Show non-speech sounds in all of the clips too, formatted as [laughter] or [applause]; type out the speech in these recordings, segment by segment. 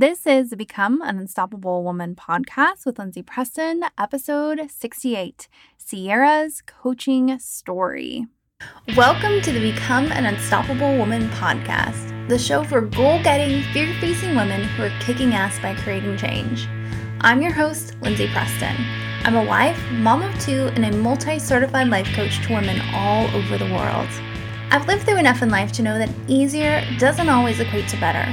This is the Become an Unstoppable Woman podcast with Lindsay Preston, episode 68 Sierra's Coaching Story. Welcome to the Become an Unstoppable Woman podcast, the show for goal getting, fear facing women who are kicking ass by creating change. I'm your host, Lindsay Preston. I'm a wife, mom of two, and a multi certified life coach to women all over the world. I've lived through enough in life to know that easier doesn't always equate to better.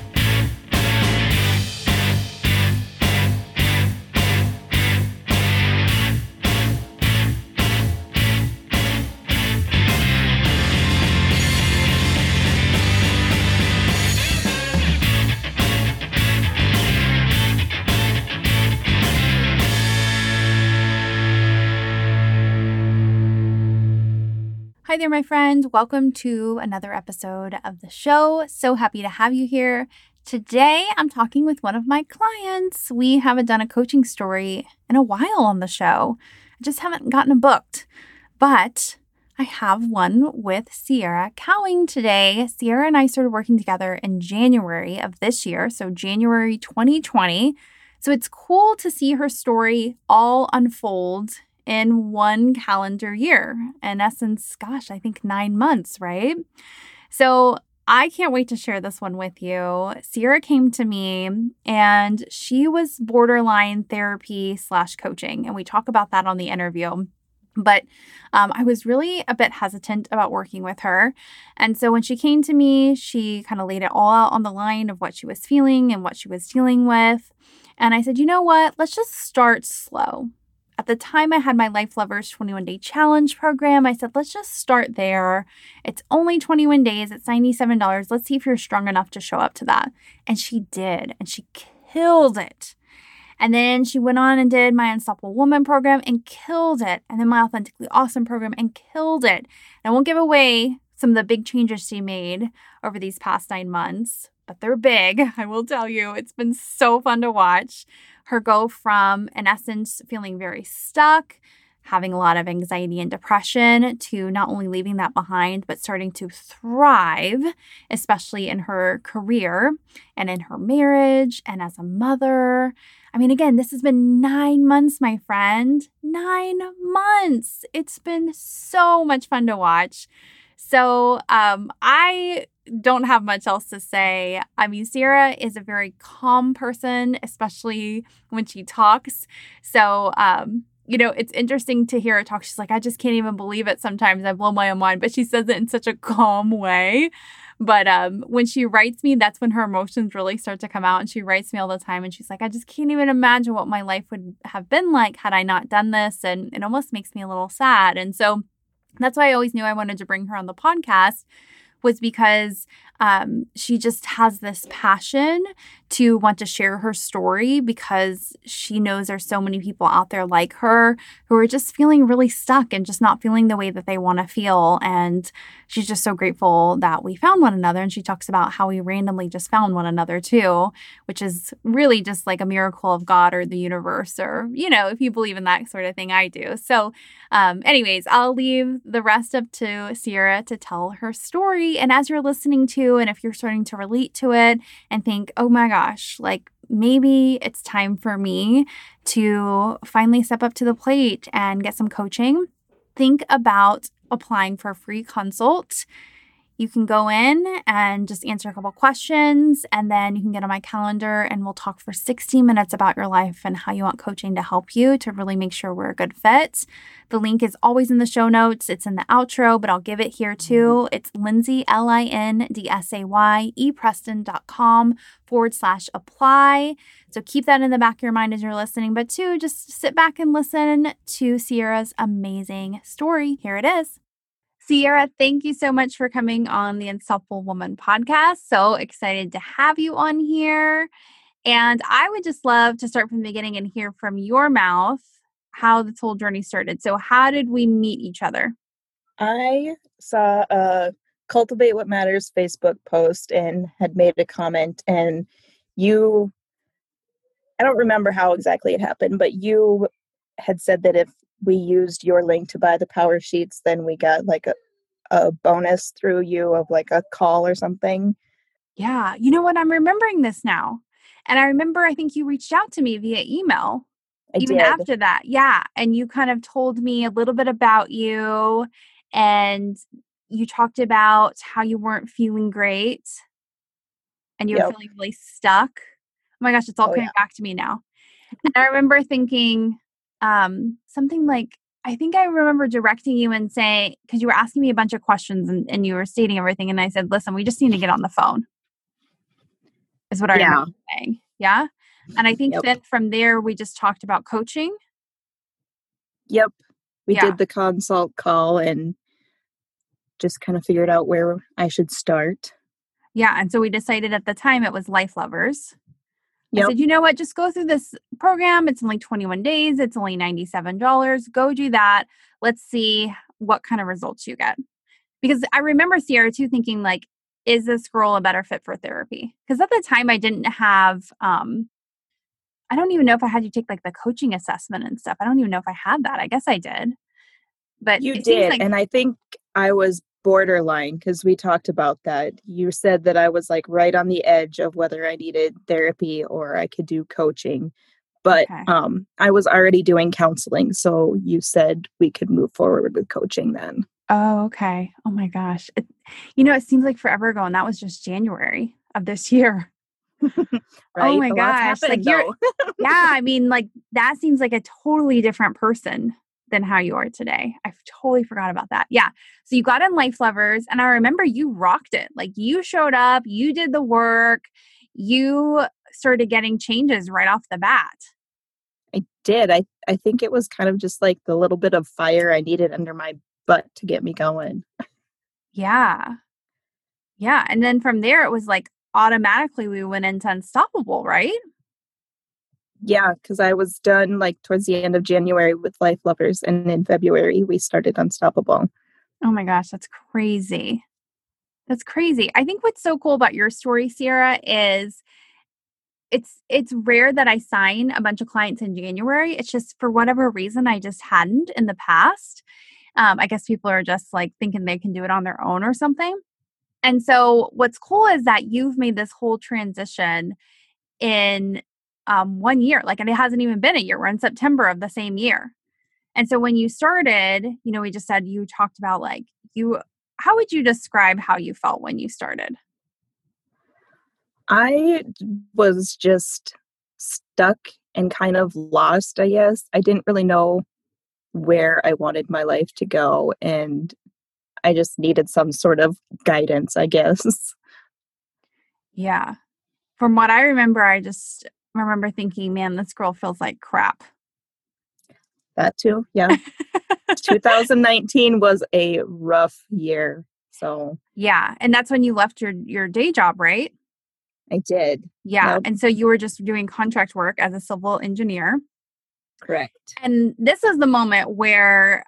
Hi there, my friend. Welcome to another episode of the show. So happy to have you here. Today, I'm talking with one of my clients. We haven't done a coaching story in a while on the show. I just haven't gotten booked. But I have one with Sierra Cowing today. Sierra and I started working together in January of this year, so January 2020. So it's cool to see her story all unfold in one calendar year. In essence, gosh, I think nine months, right? So I can't wait to share this one with you. Sierra came to me and she was borderline therapy slash coaching. And we talk about that on the interview. But um, I was really a bit hesitant about working with her. And so when she came to me, she kind of laid it all out on the line of what she was feeling and what she was dealing with. And I said, you know what? Let's just start slow. At the time I had my Life Lovers 21 Day Challenge program, I said, let's just start there. It's only 21 days, it's $97. Let's see if you're strong enough to show up to that. And she did, and she killed it. And then she went on and did my Unstoppable Woman program and killed it. And then my Authentically Awesome program and killed it. And I won't give away some of the big changes she made over these past nine months, but they're big. [laughs] I will tell you, it's been so fun to watch her go from, in essence, feeling very stuck, having a lot of anxiety and depression, to not only leaving that behind, but starting to thrive, especially in her career and in her marriage and as a mother. I mean, again, this has been nine months, my friend. Nine months. It's been so much fun to watch. So um, I don't have much else to say. I mean, Sierra is a very calm person, especially when she talks. So, um, you know, it's interesting to hear her talk. She's like, I just can't even believe it sometimes. I blow my own mind, but she says it in such a calm way. But um, when she writes me, that's when her emotions really start to come out. And she writes me all the time. And she's like, I just can't even imagine what my life would have been like had I not done this. And it almost makes me a little sad. And so that's why I always knew I wanted to bring her on the podcast was because um, she just has this passion to want to share her story because she knows there's so many people out there like her who are just feeling really stuck and just not feeling the way that they want to feel. And she's just so grateful that we found one another. And she talks about how we randomly just found one another too, which is really just like a miracle of God or the universe, or, you know, if you believe in that sort of thing, I do. So, um, anyways, I'll leave the rest up to Sierra to tell her story. And as you're listening to, and if you're starting to relate to it and think, oh my gosh, like maybe it's time for me to finally step up to the plate and get some coaching, think about applying for a free consult you can go in and just answer a couple questions, and then you can get on my calendar and we'll talk for 60 minutes about your life and how you want coaching to help you to really make sure we're a good fit. The link is always in the show notes, it's in the outro, but I'll give it here too. It's Lindsay, L I N D S A Y, epreston.com forward slash apply. So keep that in the back of your mind as you're listening, but two, just sit back and listen to Sierra's amazing story. Here it is. Sierra, thank you so much for coming on the Unstoppable Woman podcast. So excited to have you on here. And I would just love to start from the beginning and hear from your mouth how this whole journey started. So, how did we meet each other? I saw a Cultivate What Matters Facebook post and had made a comment, and you I don't remember how exactly it happened, but you had said that if we used your link to buy the power sheets, then we got like a, a bonus through you of like a call or something. Yeah. You know what? I'm remembering this now. And I remember I think you reached out to me via email I even did. after that. Yeah. And you kind of told me a little bit about you and you talked about how you weren't feeling great and you were feeling really stuck. Oh my gosh, it's all Oh, coming back to me now. And I remember thinking um, something like, I think I remember directing you and saying, because you were asking me a bunch of questions and, and you were stating everything. And I said, listen, we just need to get on the phone, is what I Yeah. remember saying. Yeah. And I think Yep. then from there, we just talked about coaching. Yep. We Yeah. did the consult call and just kind of figured out where I should start. Yeah. And so we decided at the time it was Life Lovers. I said, you know what? Just go through this program. It's only 21 days. It's only $97. Go do that. Let's see what kind of results you get. Because I remember Sierra too thinking, like, is this girl a better fit for therapy? Because at the time I didn't have, um, I don't even know if I had you take like the coaching assessment and stuff. I don't even know if I had that. I guess I did. But You did. like and I think I was borderline because we talked about that. You said that I was like right on the edge of whether I needed therapy or I could do coaching. But Okay. um, I was already doing counseling. So you said we could move forward with coaching then. Oh, okay. Oh my gosh. It, you know, it seems like forever ago, and that was just January of this [laughs] year. [laughs] Right? my A lot's gosh, like you're- yeah, I mean, like that seems like a totally different person than how you are today. I totally forgot about that. Yeah. So you got in Life Lovers, and I remember you rocked it. Like you showed up, you did the work, you started getting changes right off the bat. I did. I, I think it was kind of just like the little bit of fire I needed under my butt to get me going. Yeah. Yeah. And then from there, it was like automatically we went into Unstoppable, right? Yeah, because I was done like towards the end of January with Life Lovers, and in February we started Unstoppable. Oh my gosh, that's crazy. That's crazy. I think what's so cool about your story, Sierra, is it's it's rare that I sign a bunch of clients in January. It's just for whatever reason I just hadn't in the past. Um, I guess people are just like thinking they can do it on their own or something. And so what's cool is that you've made this whole transition in um, one year. Like, and it hasn't even been a year. We're in September of the same year. And so when you started, you know, we just said you talked about like you, how would you describe how you felt when you started? I was just stuck and kind of lost, I guess. I didn't really know where I wanted my life to go, and I just needed some sort of guidance, I guess. [laughs] Yeah. From what I remember, I just remember thinking, man, this girl feels like crap. that too, yeah. [laughs] 2019 was a rough year, so yeah. And that's when you left your your day job, right? I did. Yeah. Yep. And so you were just doing contract work as a civil engineer. Correct. And this is the moment where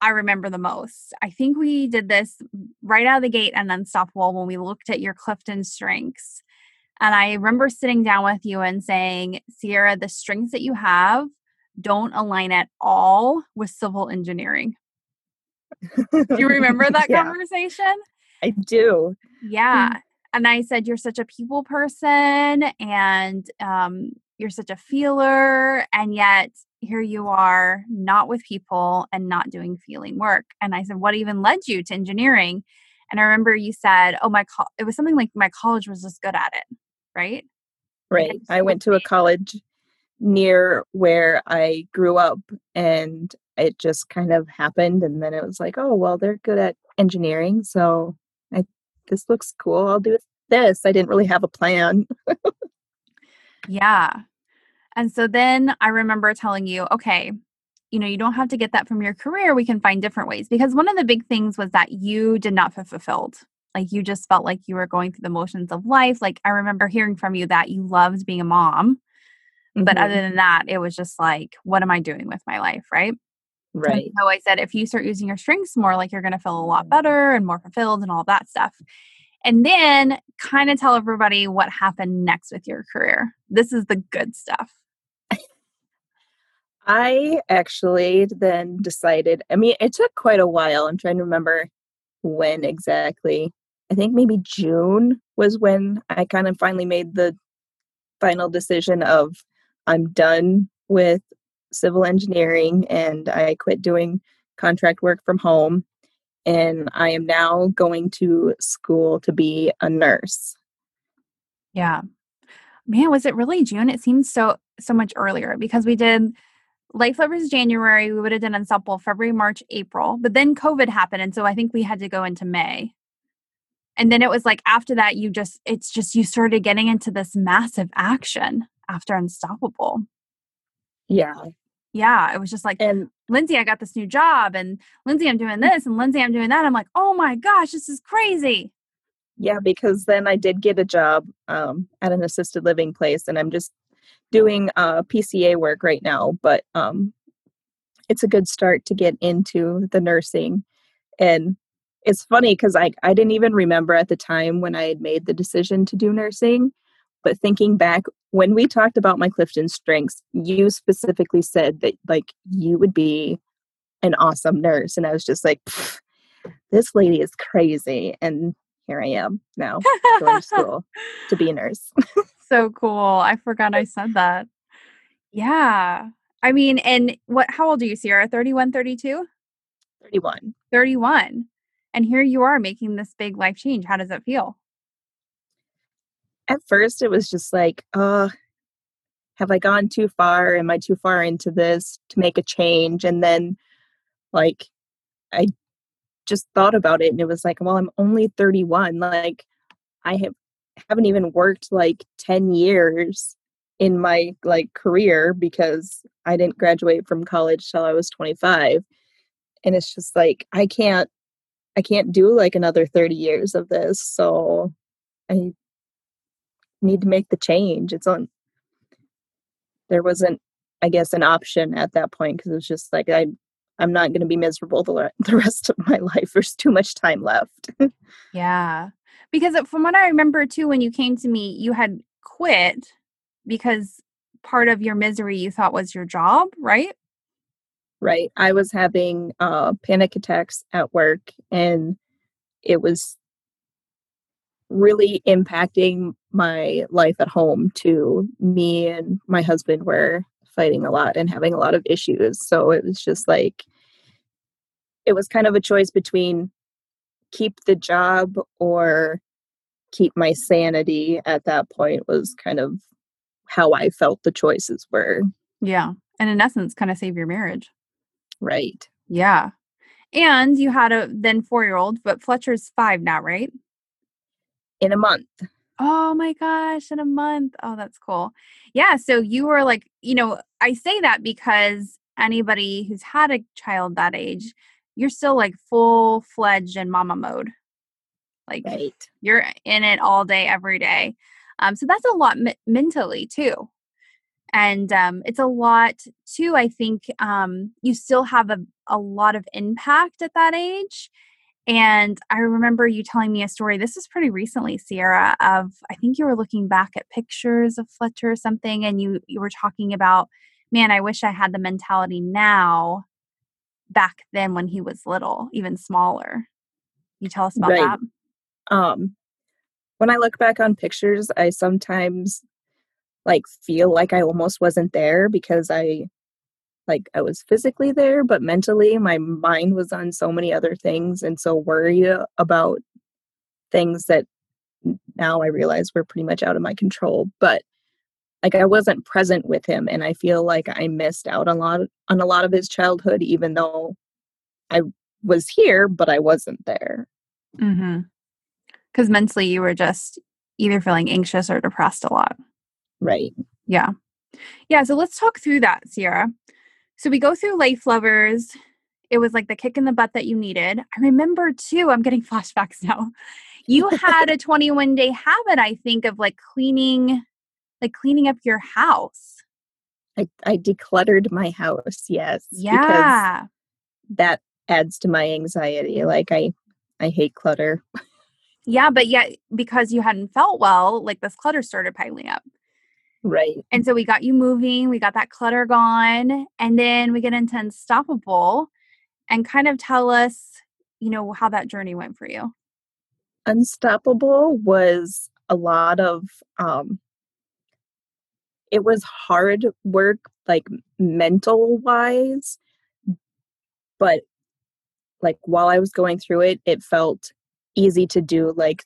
I remember the most. I think we did this right out of the gate and Unstoppable when we looked at your Clifton strengths. And I remember sitting down with you and saying, Sierra, the strengths that you have don't align at all with civil engineering. Do you remember [laughs] that yeah, conversation? I do. Yeah. And I said, You're such a people person and um, you're such a feeler. And yet here you are, not with people and not doing feeling work. And I said, What even led you to engineering? And I remember you said, Oh, my, co-, it was something like my college was just good at it. Right. Right. I went to a college near where I grew up and it just kind of happened and then it was like, oh, well, they're good at engineering, so I this looks cool. I'll do this. I didn't really have a plan. Yeah. And so then I remember telling you, okay, you know, you don't have to get that from your career. We can find different ways. Because one of the big things was that you did not feel fulfilled. Like you just felt like you were going through the motions of life. Like I remember hearing from you that you loved being a mom. But Mhm. other than that, it was just like, what am I doing with my life? Right. And right. so I said, if you start using your strengths more, like you're going to feel a lot better and more fulfilled and all that stuff. and then kind of tell everybody what happened next with your career. This is the good stuff. I actually then decided, I mean, it took quite a while. I'm trying to remember when exactly. I think maybe June was when I kind of finally made the final decision of I'm done with civil engineering and I quit doing contract work from home and I am now going to school to be a nurse. Yeah. Man, was it really June? It seems so so much earlier because we did Life Lovers January, we would have done Unstoppable February, March, April, but then COVID happened. And so I think we had to go into May. And then it was like after that, you just, it's just, you started getting into this massive action after Unstoppable. Yeah. Yeah. It was just like, and Lindsay, I got this new job, and Lindsay, I'm doing this, and Lindsay, I'm doing that. I'm like, oh my gosh, this is crazy. Yeah, because then I did get a job um, at an assisted living place, and I'm just doing uh, PCA work right now, but um, it's a good start to get into the nursing. And it's funny because I, I didn't even remember at the time when I had made the decision to do nursing. But thinking back, when we talked about my Clifton strengths, you specifically said that like you would be an awesome nurse. And I was just like, this lady is crazy. And here I am now going to [laughs] school to be a nurse. so cool. I forgot I said that. Yeah. I mean, and what, how old are you, Sierra? 31, 32? 31. 31. And here you are making this big life change. How does it feel? At first, it was just like, oh, have I gone too far? Am I too far into this to make a change? And then, like, I just thought about it and it was like, well, I'm only 31. Like, I have haven't even worked like 10 years in my like career because I didn't graduate from college till I was 25 and it's just like I can't I can't do like another 30 years of this so I need to make the change it's on there wasn't I guess an option at that point because it was just like I I'm not going to be miserable the, [laughs] the rest of my life there's too much time left [laughs] yeah because uh, from what I remember too, when you came to me, you had quit because part of your misery you thought was your job, right? Right. I was having uh, panic attacks at work, and it was really impacting my life at home too. Me and my husband were fighting a lot and having a lot of issues. So it was just like, it was kind of a choice between keep the job or keep my sanity at that point was kind of how I felt the choices were. Yeah. And in essence, kind of save your marriage. Right. Yeah. And you had a then four year old, but Fletcher's five now, right? In a month. Oh my gosh, in a month. Oh, that's cool. Yeah. So you were like, you know, I say that because anybody who's had a child that age, you're still like full fledged in mama mode. Like right. you're in it all day, every day. Um, so that's a lot m- mentally too. And um, it's a lot too. I think um, you still have a, a lot of impact at that age. And I remember you telling me a story. This is pretty recently, Sierra. Of I think you were looking back at pictures of Fletcher or something, and you you were talking about, man, I wish I had the mentality now back then when he was little, even smaller. You tell us about right. that? Um, when I look back on pictures, I sometimes like feel like I almost wasn't there because I like I was physically there, but mentally my mind was on so many other things and so worried about things that now I realize were pretty much out of my control. But like I wasn't present with him and I feel like I missed out on a lot on a lot of his childhood even though I was here but I wasn't there. Mhm. Cuz mentally you were just either feeling anxious or depressed a lot. Right. Yeah. Yeah, so let's talk through that, Sierra. So we go through Life Lovers. It was like the kick in the butt that you needed. I remember too, I'm getting [laughs] flashbacks now. You had a [laughs] 21 day habit, I think, of like cleaning like cleaning up your house. I, I decluttered my house, yes. Yeah. that adds to my anxiety. Like I I hate clutter. Yeah, but yet because you hadn't felt well, like this clutter started piling up. Right. And so we got you moving, we got that clutter gone, and then we get into Unstoppable and kind of tell us, you know, how that journey went for you. Unstoppable was a lot of um it was hard work like mental wise but like while I was going through it it felt easy to do like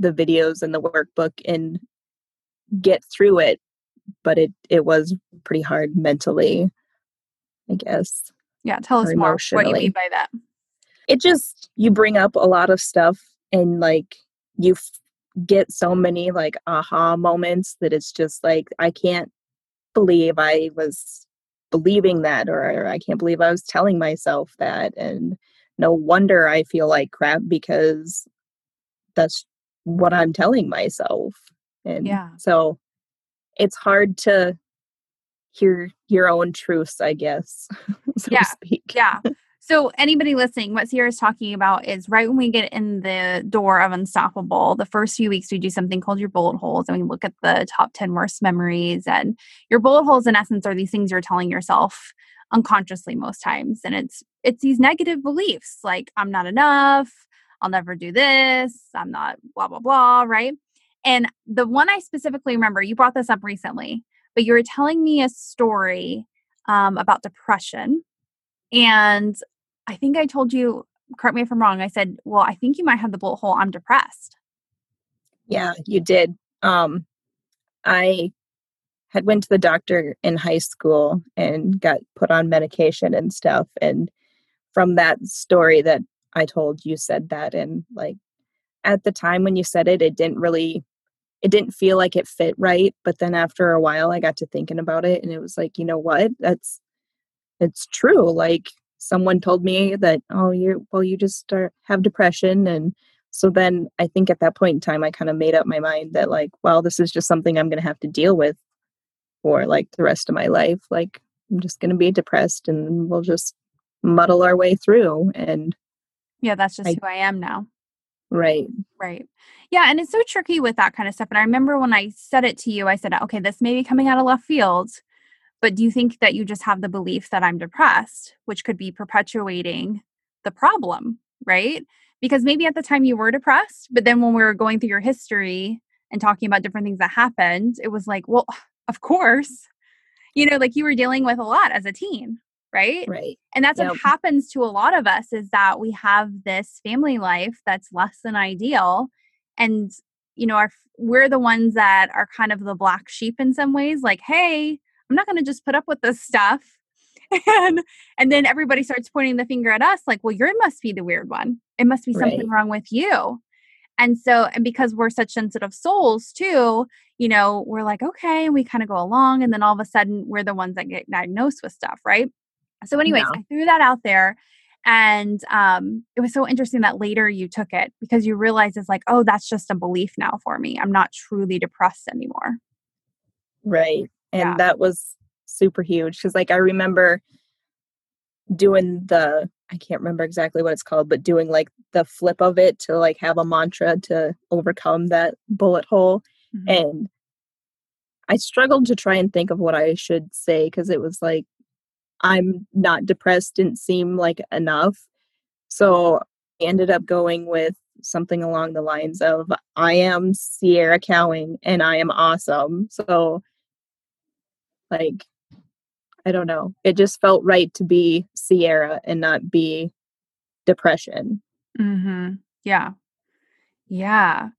the videos and the workbook and get through it but it it was pretty hard mentally I guess Yeah, tell us more what you mean by that. it just you bring up a lot of stuff and like you f- get so many like aha moments that it's just like I can't believe I was believing that or I can't believe I was telling myself that and no wonder I feel like crap because that's what I'm telling myself and Yeah. so it's hard to hear your own truths I guess [laughs] so Yeah. to speak Yeah. So, anybody listening, what Sierra's talking about is right when we get in the door of Unstoppable, the first few weeks we do something called your bullet holes and we look at the top 10 worst memories. And your bullet holes, in essence, are these things you're telling yourself unconsciously most times. And it's it's these negative beliefs like I'm not enough, I'll never do this, I'm not blah blah blah, right? And the one I specifically remember, you brought this up recently, but you were telling me a story um, about depression. And I think I told you, correct me if I'm wrong, I said, well, I think you might have the bullet hole, I'm depressed. Yeah, you did. Um, I had went to the doctor in high school and got put on medication and stuff. And from that story that I told, you said that, and like at the time when you said it, it didn't really, it didn't feel like it fit right. But then after a while, I got to thinking about it, and it was like, you know what? That's it's true. Like someone told me that, oh, you well, you just start, have depression, and so then I think at that point in time, I kind of made up my mind that like, well, this is just something I'm going to have to deal with for like the rest of my life. Like I'm just going to be depressed, and we'll just muddle our way through. And Yeah, that's just I- who I am now. Right, Right. Yeah. And it's so tricky with that kind of stuff. And I remember when I said it to you, I said, okay, this may be coming out of left field, but do you think that you just have the belief that I'm depressed, which could be perpetuating the problem? Right. Because maybe at the time you were depressed, but then when we were going through your history and talking about different things that happened, it was like, well, of course, you know, like you were dealing with a lot as a teen. Right. right, And that's Yep. what happens to a lot of us is that we have this family life that's less than ideal. And, you know, our, we're the ones that are kind of the black sheep in some ways, like, hey, I'm not going to just put up with this stuff. [laughs] And, and then everybody starts pointing the finger at us, like, well, you must be the weird one. It must be something Right. wrong with you. And so, and because we're such sensitive souls too, you know, we're like, okay, we kind of go along. And then all of a sudden, we're the ones that get diagnosed with stuff, right? So, anyways, Yeah. I threw that out there. And um, it was so interesting that later you took it because you realize it's like, oh, that's just a belief now for me. I'm not truly depressed anymore. right. And Yeah. that was super huge because, like, I remember doing the I can't remember exactly what it's called, but doing like the flip of it to like have a mantra to overcome that bullet hole. Mhm. And I struggled to try and think of what I should say because it was like, I'm not depressed didn't seem like enough. So I ended up going with something along the lines of, I am Sierra Cowing and I am awesome. So, like, I don't know. It just felt right to be Sierra and not be depression. Mm-hmm. Yeah. Yeah.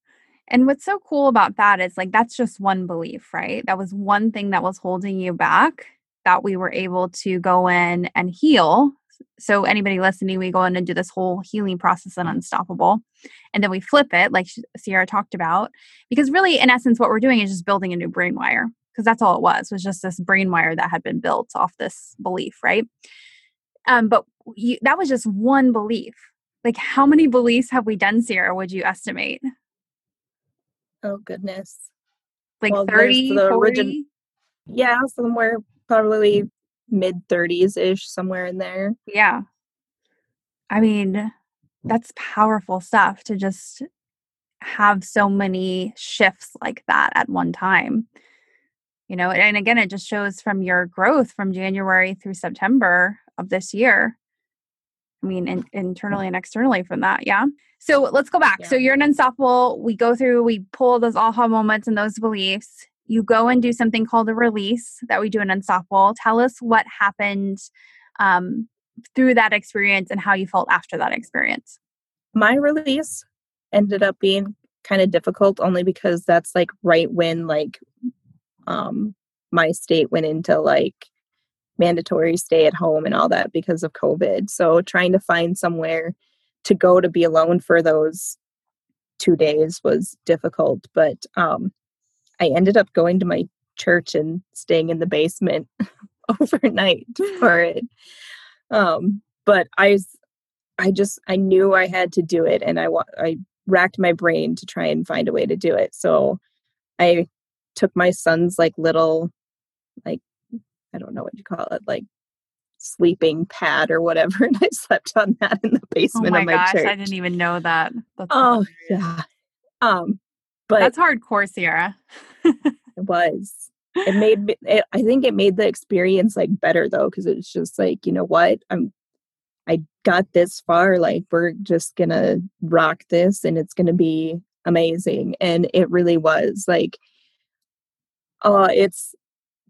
And what's so cool about that is like that's just one belief, right? That was one thing that was holding you back that we were able to go in and heal. So anybody listening, we go in and do this whole healing process and Unstoppable. And then we flip it, like Sierra talked about, because really, in essence, what we're doing is just building a new brain wire. Because that's all it was, was just this brain wire that had been built off this belief, right? Um, but you, that was just one belief. Like, how many beliefs have we done, Sierra? Would you estimate? Oh, goodness. Like Well, 30, the 40? origin- Yeah, somewhere probably mid 30s ish, somewhere in there. Yeah. I mean, that's powerful stuff to just have so many shifts like that at one time. You know, and again, it just shows from your growth from January through September of this year. I mean, in, internally and externally from that. Yeah. So let's go back. Yeah. So you're an unstoppable. We go through, we pull those aha moments and those beliefs. You go and do something called a release that we do in Unstoppable. Tell us what happened um, through that experience and how you felt after that experience. My release ended up being kind of difficult only because that's like right when like um my state went into like mandatory stay at home and all that because of covid so trying to find somewhere to go to be alone for those two days was difficult but um i ended up going to my church and staying in the basement [laughs] overnight [laughs] for it um but i i just i knew i had to do it and i i racked my brain to try and find a way to do it. So I took my son's like little like I don't know what you call it, like sleeping pad or whatever, [laughs] and I slept on that in the oh basement oh my of my gosh, church. I didn't even know that. That's oh yeah. Um but that's hardcore, Sierra. [laughs] it was. It made it, I think it made the experience like better though, because it's just like, you know what? I'm I got this far. Like, we're just gonna rock this and it's gonna be amazing. And it really was. Like, uh, it's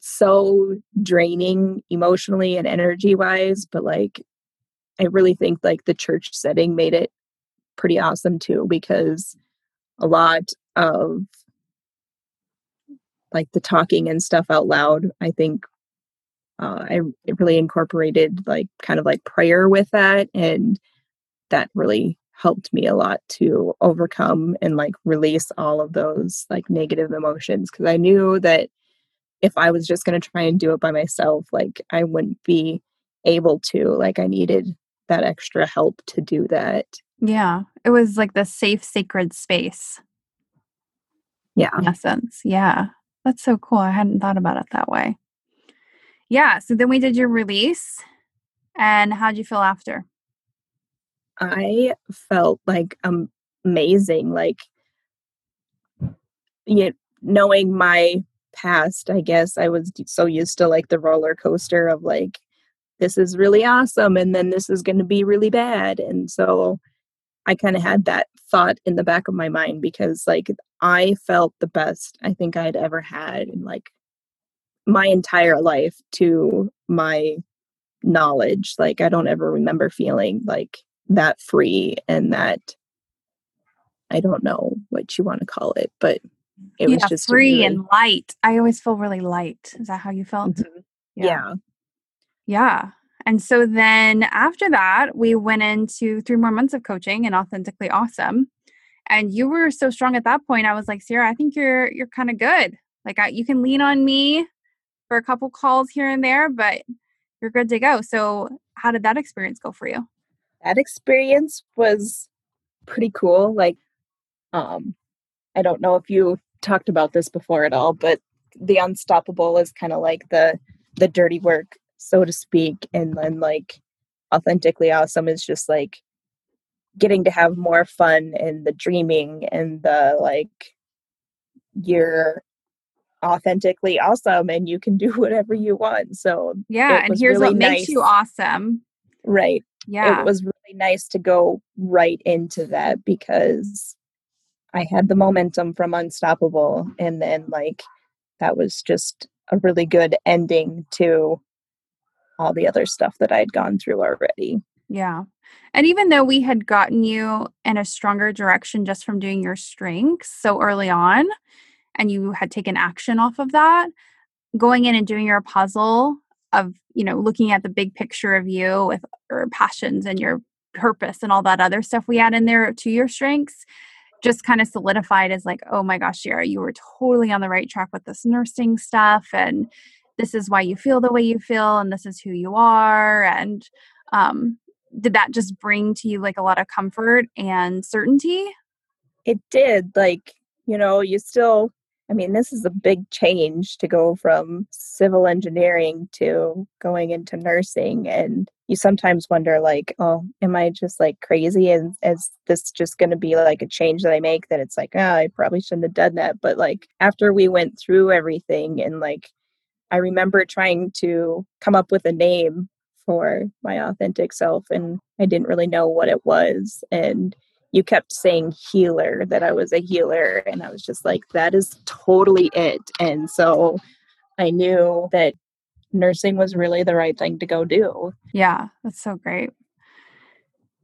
so draining emotionally and energy wise, but like, I really think like the church setting made it pretty awesome too because a lot of like the talking and stuff out loud, I think uh, I really incorporated like kind of like prayer with that, and that really helped me a lot to overcome and like release all of those like negative emotions because I knew that if I was just going to try and do it by myself, like I wouldn't be able to. Like I needed that extra help to do that. Yeah, it was like the safe, sacred space. Yeah. In essence. Yeah. That's so cool. I hadn't thought about it that way yeah, so then we did your release. And how'd you feel after? I felt like amazing. Like, you know, knowing my past, I guess I was so used to like the roller coaster of like, this is really awesome. And then this is going to be really bad. And so I kind of had that thought in the back of my mind because like I felt the best I think I'd ever had in like my entire life to my knowledge. Like I don't ever remember feeling like that free and that I don't know what you want to call it, but it yeah, was just free really, and light. I always feel really light. Is that how you felt? Mm-hmm. Yeah. yeah. Yeah. And so then after that, we went into three more months of coaching and authentically awesome. And you were so strong at that point. I was like, Sierra, I think you're you're kind of good. Like I, you can lean on me for a couple calls here and there, but you're good to go. So, how did that experience go for you? That experience was pretty cool. Like, um, I don't know if you talked about this before at all, but the unstoppable is kind of like the the dirty work, so to speak, and then like authentically awesome is just like getting to have more fun and the dreaming and the like you're authentically awesome and you can do [laughs] whatever you want. So yeah, and here's really what nice. makes you awesome. Right. Yeah. It was really nice to go right into that because I had the momentum from Unstoppable and then like that was just a really good ending to all the other stuff that I'd gone through already. Yeah. And even though we had gotten you in a stronger direction just from doing your strengths so early on, and you had taken action off of that, going in and doing your puzzle of, you know, looking at the big picture of you with your passions and your purpose and all that other stuff we add in there to your strengths just kind of solidified as like, oh my gosh, Sierra, you were totally on the right track with this nursing stuff. And this is why you feel the way you feel. And this is who you are. And um, did that just bring to you like a lot of comfort and certainty? It did. Like, you know, you still I mean, this is a big change to go from civil engineering to going into nursing. And you sometimes wonder like oh am i just like crazy and is this just going to be like a change that i make that it's like oh, i probably shouldn't have done that but like after we went through everything and like i remember trying to come up with a name for my authentic self and i didn't really know what it was and you kept saying healer that i was a healer and i was just like that is totally it and so i knew that nursing was really the right thing to go do. Yeah, that's so great.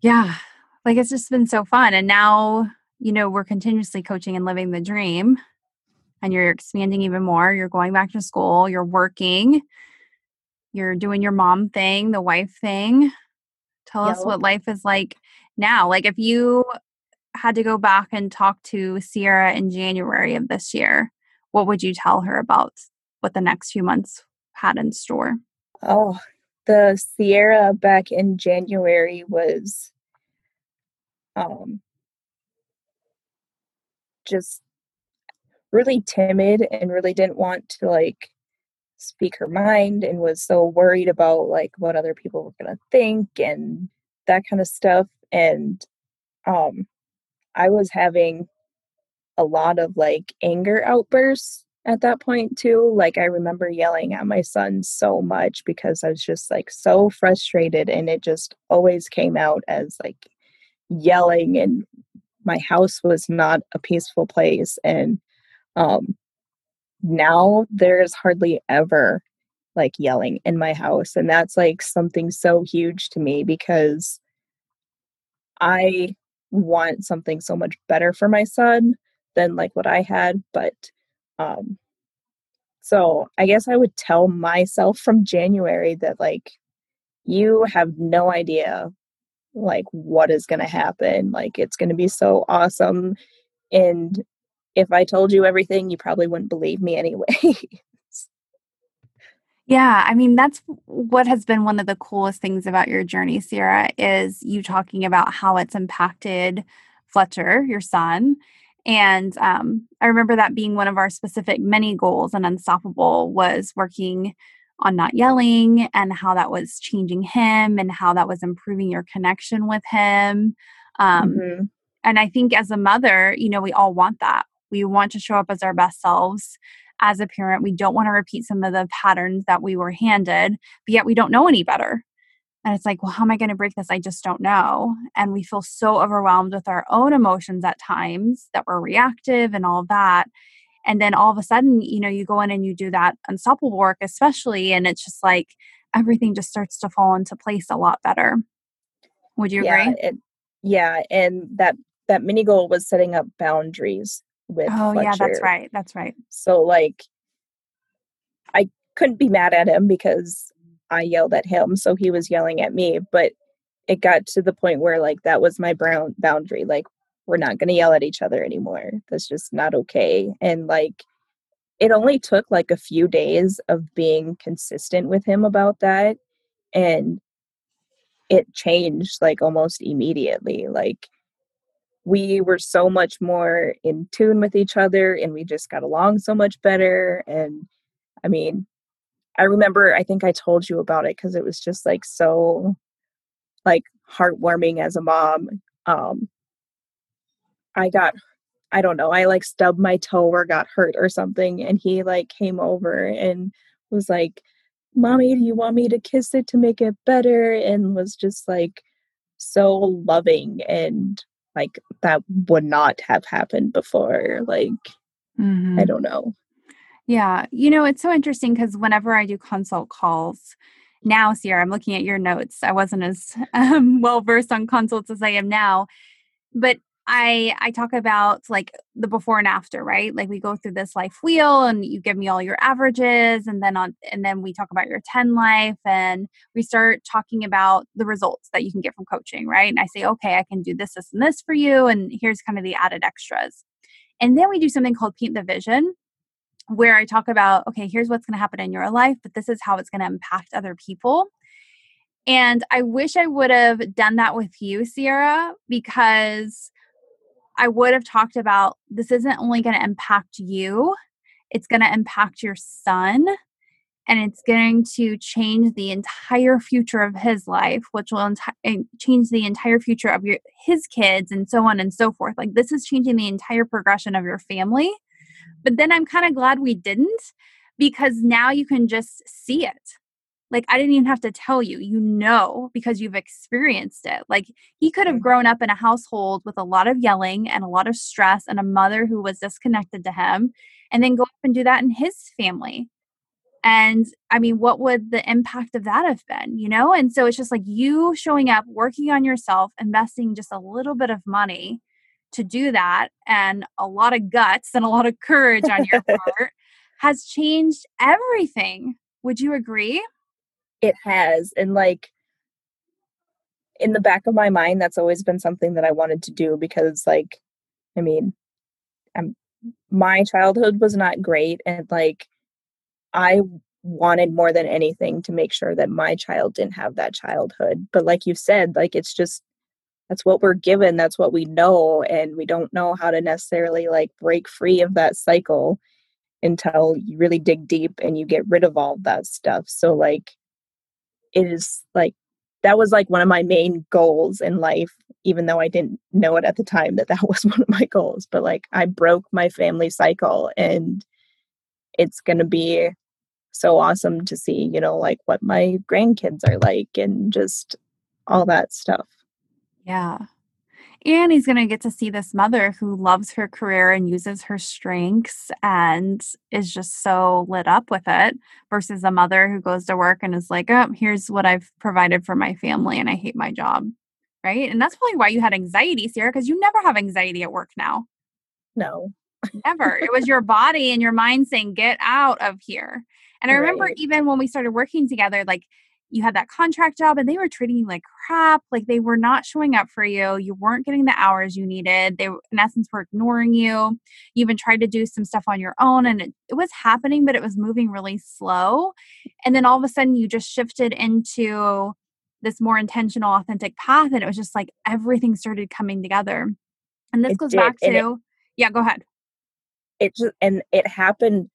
Yeah, like it's just been so fun. And now, you know, we're continuously coaching and living the dream, and you're expanding even more. You're going back to school, you're working, you're doing your mom thing, the wife thing. Tell yep. us what life is like now. Like, if you had to go back and talk to Sierra in January of this year, what would you tell her about what the next few months had in store? Oh, the Sierra back in January was um, just really timid and really didn't want to like speak her mind and was so worried about like what other people were going to think and that kind of stuff. And um I was having a lot of like anger outbursts at that point too. Like i remember yelling at my son so much because i was just like so frustrated and it just always came out as like yelling and my house was not a peaceful place and um now there's hardly ever like yelling in my house and that's like something so huge to me because i want something so much better for my son than like what i had but um, so I guess I would tell myself from January that like you have no idea like what is going to happen. Like it's going to be so awesome and if I told you everything, you probably wouldn't believe me anyway. yeah, I mean that's what has been one of the coolest things about your journey, Sierra, is you talking about how it's impacted Fletcher, your son, and um, I remember that being one of our specific many goals and Unstoppable was working on not yelling and how that was changing him and how that was improving your connection with him. Um, mm-hmm. And I think as a mother, you know, we all want that. We want to show up as our best selves as a parent. We don't want to repeat some of the patterns that we were handed, but yet we don't know any better. And it's like, well, how am I going to break this? I just don't know. And we feel so overwhelmed with our own emotions at times that we're reactive and all that. And then all of a sudden, you know, you go in and you do that unstoppable work, especially, and it's just like everything just starts to fall into place a lot better. Would you yeah, agree? It, yeah. And that that mini goal was setting up boundaries with Oh Fletcher. yeah, that's right. That's right. So like I couldn't be mad at him because I yelled at him, so he was yelling at me. But it got to the point where like that was my brown boundary. Like we're not going to yell at each other anymore. That's just not okay. And like it only took like a few days of being consistent with him about that and it changed like almost immediately. Like we were so much more in tune with each other and we just got along so much better and I mean, I remember I think I told you about it because it was just like so like heartwarming as a mom. Um I got I don't know, I like stubbed my toe or got hurt or something and he like came over and was like, "Mommy, do you want me to kiss it to make it better?" and was just like so loving and like that would not have happened before like mm-hmm. I don't know. Yeah. You know, it's so interesting because whenever I do consult calls, now, Sierra, I'm looking at your notes. I wasn't as [laughs] um, well versed on consults as I am now, but I I talk about like the before and after, right? Like we go through this life wheel, and you give me all your averages, and then on and then we talk about your ten life, and we start talking about the results that you can get from coaching, right? And I say, okay, I can do this, this, and this for you, and here's kind of the added extras. And then we do something called paint the vision, where I talk about, okay, here's what's going to happen in your life, but this is how it's going to impact other people. And I wish I would have done that with you, Sierra, because I would have talked about this isn't only going to impact you, it's going to impact your son. and it's going to change the entire future of his life which will enti- change the entire future of your his kids and so on and so forth like this is changing the entire progression of your family but then i'm kind of glad we didn't because now you can just see it like I didn't even have to tell you. You know because you've experienced it. Like he could have mm-hmm. grown up in a household with a lot of yelling and a lot of stress and a mother who was disconnected to him and then go up and do that in his family. And I mean, what would the impact of that have been, you know? And so it's just like you showing up, working on yourself, investing just a little bit of money to do that and a lot of guts and a lot of courage on your [laughs] part has changed everything. Would you agree? It has and like in the back of my mind that's always been something that i wanted to do because like i mean I'm, my childhood was not great and like i wanted more than anything to make sure that my child didn't have that childhood but like you said like it's just that's what we're given that's what we know and we don't know how to necessarily like break free of that cycle until you really dig deep and you get rid of all that stuff so like is like that was like one of my main goals in life even though i didn't know it at the time that that [laughs] was one of my goals but like i broke my family cycle and it's going to be so awesome to see you know like what my grandkids are like and just all that stuff. Yeah and he's going to get to see this mother who loves her career and uses her strengths and is just so lit up with it versus a mother who goes to work and is like, oh, here's what I've provided for my family and I hate my job. Right. And that's probably why you had anxiety, Sierra, because you never have anxiety at work now. No. Never. It was [laughs] your body and your mind saying, get out of here. And I remember right. even when we started working together, like you had that contract job and they were treating you like crap like they were not showing up for you you weren't getting the hours you needed they in essence were ignoring you you even tried to do some stuff on your own and it, it was happening but it was moving really slow and then all of a sudden you just shifted into this more intentional authentic path and it was just like everything started coming together and this it goes did. back to it, yeah go ahead it just and it happened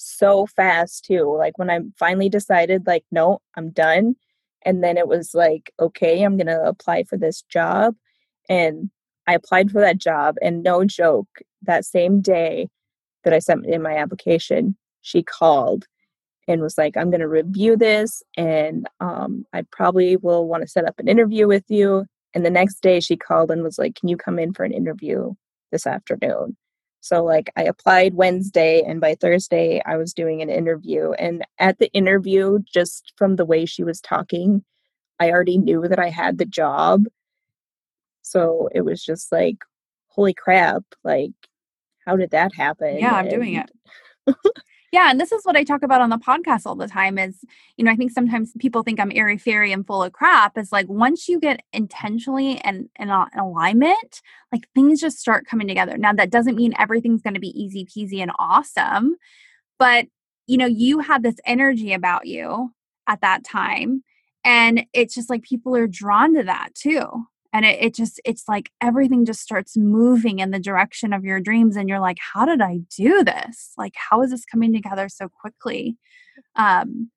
so fast too. Like when I finally decided, like, no, I'm done. And then it was like, okay, I'm going to apply for this job. And I applied for that job. And no joke, that same day that I sent in my application, she called and was like, I'm going to review this and um, I probably will want to set up an interview with you. And the next day she called and was like, Can you come in for an interview this afternoon? So, like, I applied Wednesday, and by Thursday, I was doing an interview. And at the interview, just from the way she was talking, I already knew that I had the job. So it was just like, holy crap, like, how did that happen? Yeah, I'm and doing it. [laughs] Yeah, and this is what I talk about on the podcast all the time is, you know, I think sometimes people think I'm airy fairy and full of crap. Is like once you get intentionally and in alignment, like things just start coming together. Now that doesn't mean everything's going to be easy peasy and awesome, but you know, you had this energy about you at that time and it's just like people are drawn to that too and it, it just it's like everything just starts moving in the direction of your dreams and you're like how did i do this? Like how is this coming together so quickly? Um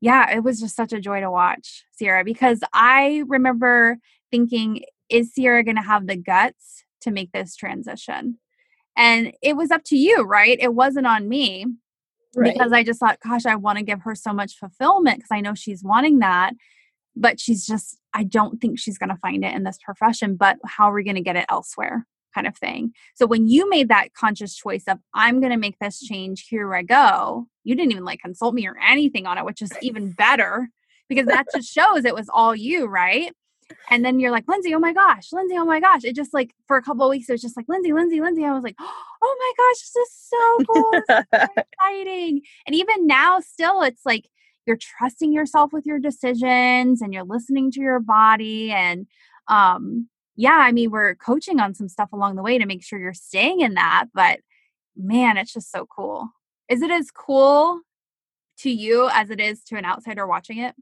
yeah it was just such a joy to watch sierra because i remember thinking is sierra going to have the guts to make this transition? And it was up to you right? It wasn't on me right. because i just thought gosh i want to give her so much fulfillment because i know she's wanting that but she's just i don't think she's going to find it in this profession but how are we going to get it elsewhere? kind of thing. So when you made that conscious choice of i'm going to make this change here i go you didn't even like consult me or anything on it which is even better because that just shows it was all you right? And then you're like lindsay oh my gosh lindsay oh my gosh. It just like for a couple of weeks it was just like lindsay lindsay lindsay i was like oh my gosh this is so cool this is so [laughs] exciting. And even now still it's like you're trusting yourself with your decisions and you're listening to your body and um yeah i mean we're coaching on some stuff along the way to make sure you're staying in that but man it's just so cool. Is it as cool to you as it is to an outsider watching it?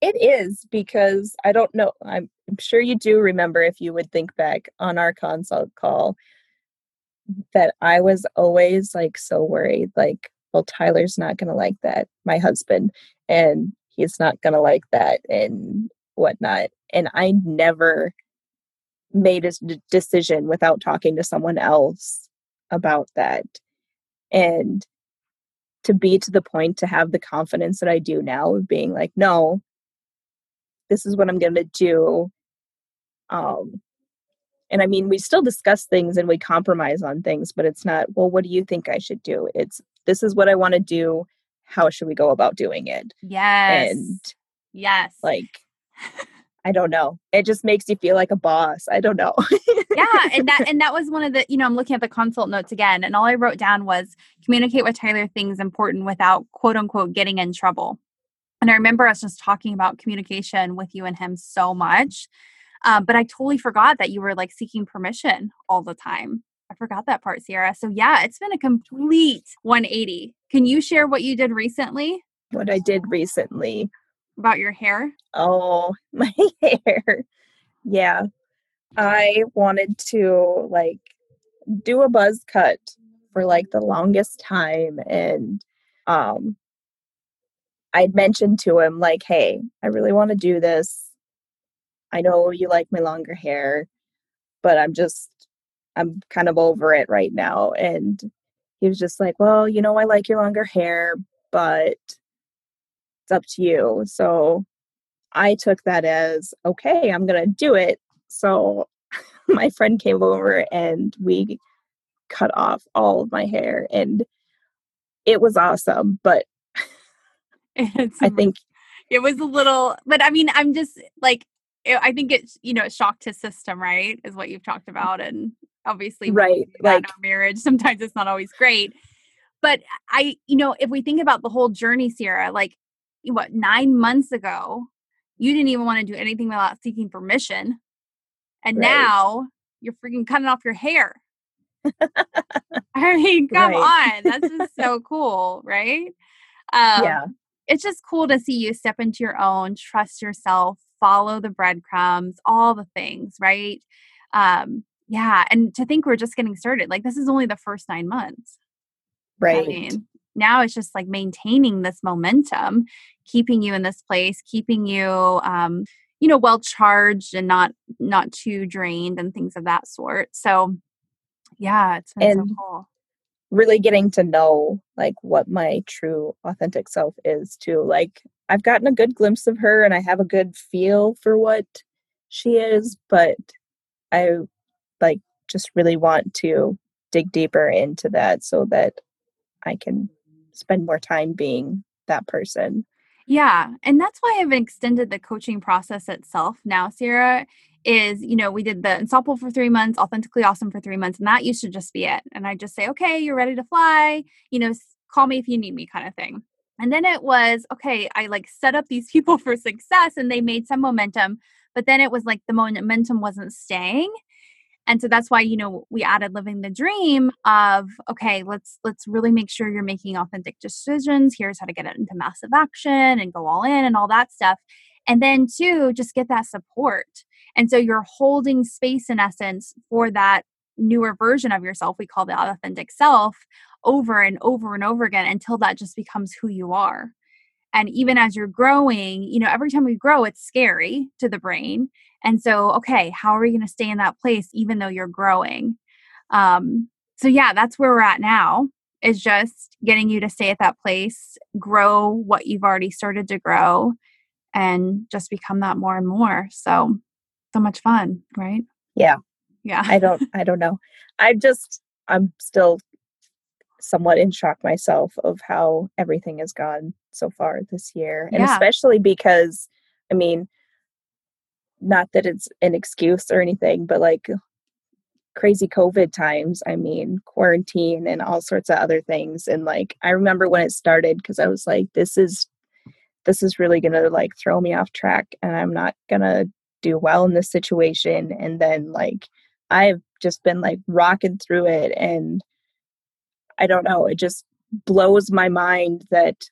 It is because i don't know i'm, sure you do remember if you would think back on our consult call that i was always like so worried like well, Tyler's not going to like that, my husband, and he's not going to like that and whatnot. And I never made a decision without talking to someone else about that. And to be to the point to have the confidence that I do now of being like, no, this is what I'm going to do. Um, and I mean, we still discuss things and we compromise on things, but it's not, well, what do you think I should do? It's, this is what I want to do. How should we go about doing it? Yes. And yes. Like, I don't know. It just makes you feel like a boss. I don't know. yeah, and that [laughs] and that was one of the, you know, I'm looking at the consult notes again, and all I wrote down was communicate with Tyler things important without quote unquote getting in trouble. And I remember us just talking about communication with you and him so much. Um, but I totally forgot that you were like seeking permission all the time. Forgot that part, Sierra. So yeah, it's been a complete 180. Can you share what you did recently? What I did recently about your hair? Oh, [laughs] my hair. Yeah. I wanted to like do a buzz cut for like the longest time and um I'd mentioned to him like, "Hey, I really want to do this. I know you like my longer hair, but I'm just I'm kind of over it right now." And he was just like, "Well, you know, I like your longer hair, but it's up to you. So I took that as okay, I'm going to do it. So [laughs] my friend came over and we cut off all of my hair and it was awesome, but [laughs] I think it was a little but I mean, I'm just like eh, I think it's you know it shocked his system, right? Is what you've talked about, and obviously, right? Like marriage, sometimes it's not always great. But I, you know, if we think about the whole journey, Sierra, like what nine months ago you didn't even want to do anything without seeking permission and right. now you're freaking cutting off your hair [laughs] i mean come right. on that's just [laughs] so cool right um, yeah it's just cool to see you step into your own trust yourself follow the breadcrumbs all the things right um yeah and to think we're just getting started like this is only the first nine months. Right. I mean, now it's just like maintaining this momentum keeping you in this place keeping you um, you know well charged and not not too drained and things of that sort. So yeah it's been and so cool really getting to know like what my true authentic self is too like i've gotten a good glimpse of her and i have a good feel for what she is but i like just really want to dig deeper into that so that i can spend more time being that person. Yeah. And that's why I've extended the coaching process itself now, Sierra. Is, you know, we did the Unstoppable for three months, authentically awesome for three months, and that used to just be it. And I just say, okay, you're ready to fly, you know, call me if you need me, kind of thing. And then it was, okay, I like set up these [laughs] people for success and they made some momentum, but then it was like the momentum wasn't staying and so that's why you know we added living the dream of okay let's let's really make sure you're making authentic decisions. Here's how to get it into massive action and go all in and all that stuff. And then two just get that support. And so you're holding space in essence for that newer version of yourself we call the authentic self over and over and over again until that just becomes who you are. And even as you're growing you know every time we grow it's scary to the brain and so, okay, how are we going to stay in that place even though you're growing? Um, so, yeah, that's where we're at now is just getting you to stay at that place, grow what you've already started to grow, and just become that more and more. So, so much fun, right? Yeah. Yeah. I don't, I don't know. I just, I'm still somewhat in shock myself of how everything has gone so far this year. And yeah. especially because, I mean, not that it's an excuse or anything, but like crazy COVID times, I mean, quarantine and all sorts of other things. And like, I remember when it started because I was like, this is, this is really going to like throw me off track and I'm not going to do well in this situation. And then like, I've just been like rocking through it. And I don't know, it just blows my mind that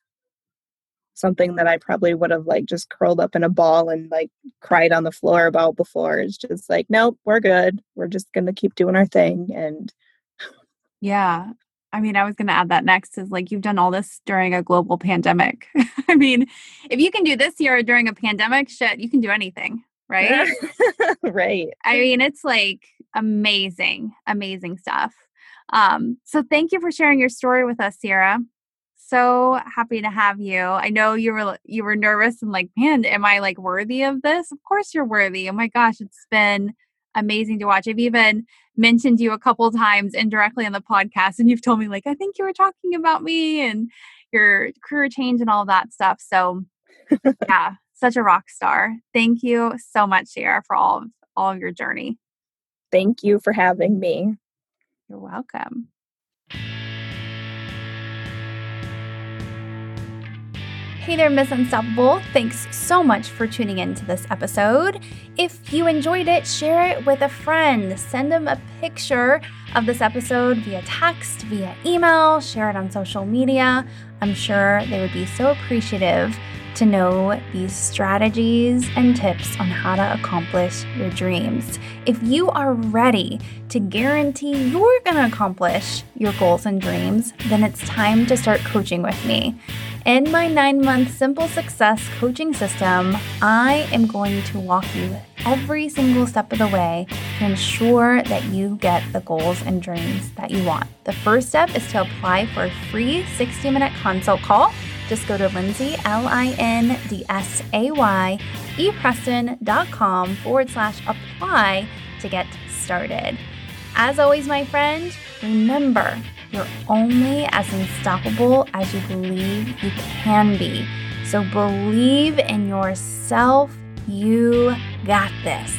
something that I probably would have like just curled up in a ball and like cried on the floor about before It's just like, nope, we're good. We're just going to keep doing our thing. And yeah, I mean, I was going to add that next is like you've done all this during a global pandemic. [laughs] I mean, if you can do this year during a pandemic, shit, you can do anything, right? [laughs] right. I mean, it's like amazing, amazing stuff. Um, so thank you for sharing your story with us, Sierra. So happy to have you. I know you were you were nervous and like, man, am I like worthy of this? Of course you're worthy. Oh my gosh, it's been amazing to watch. I've even mentioned you a couple times indirectly on the podcast, and you've told me, like, I think you were talking about me and your career change and all that stuff. So, yeah, such a rock star. Thank you so much, Sierra, for all of all of your journey. Thank you for having me. You're welcome. Hey there, Miss Unstoppable. Thanks so much for tuning in to this episode. If you enjoyed it, share it with a friend. Send them a picture of this episode via text, via email, share it on social media. I'm sure they would be so appreciative to know these strategies and tips on how to accomplish your dreams. If you are ready to guarantee you're going to accomplish your goals and dreams, then it's time to start coaching with me. In my nine month simple success coaching system, I am going to walk you every single step of the way to ensure that you get the goals and dreams that you want. The first step is to apply for a free 60 minute consult call just go to Lindsay, L I N D S A Y, epreston.com forward slash apply to get started. As always, my friend, remember you're only as unstoppable as you believe you can be. So believe in yourself. You got this.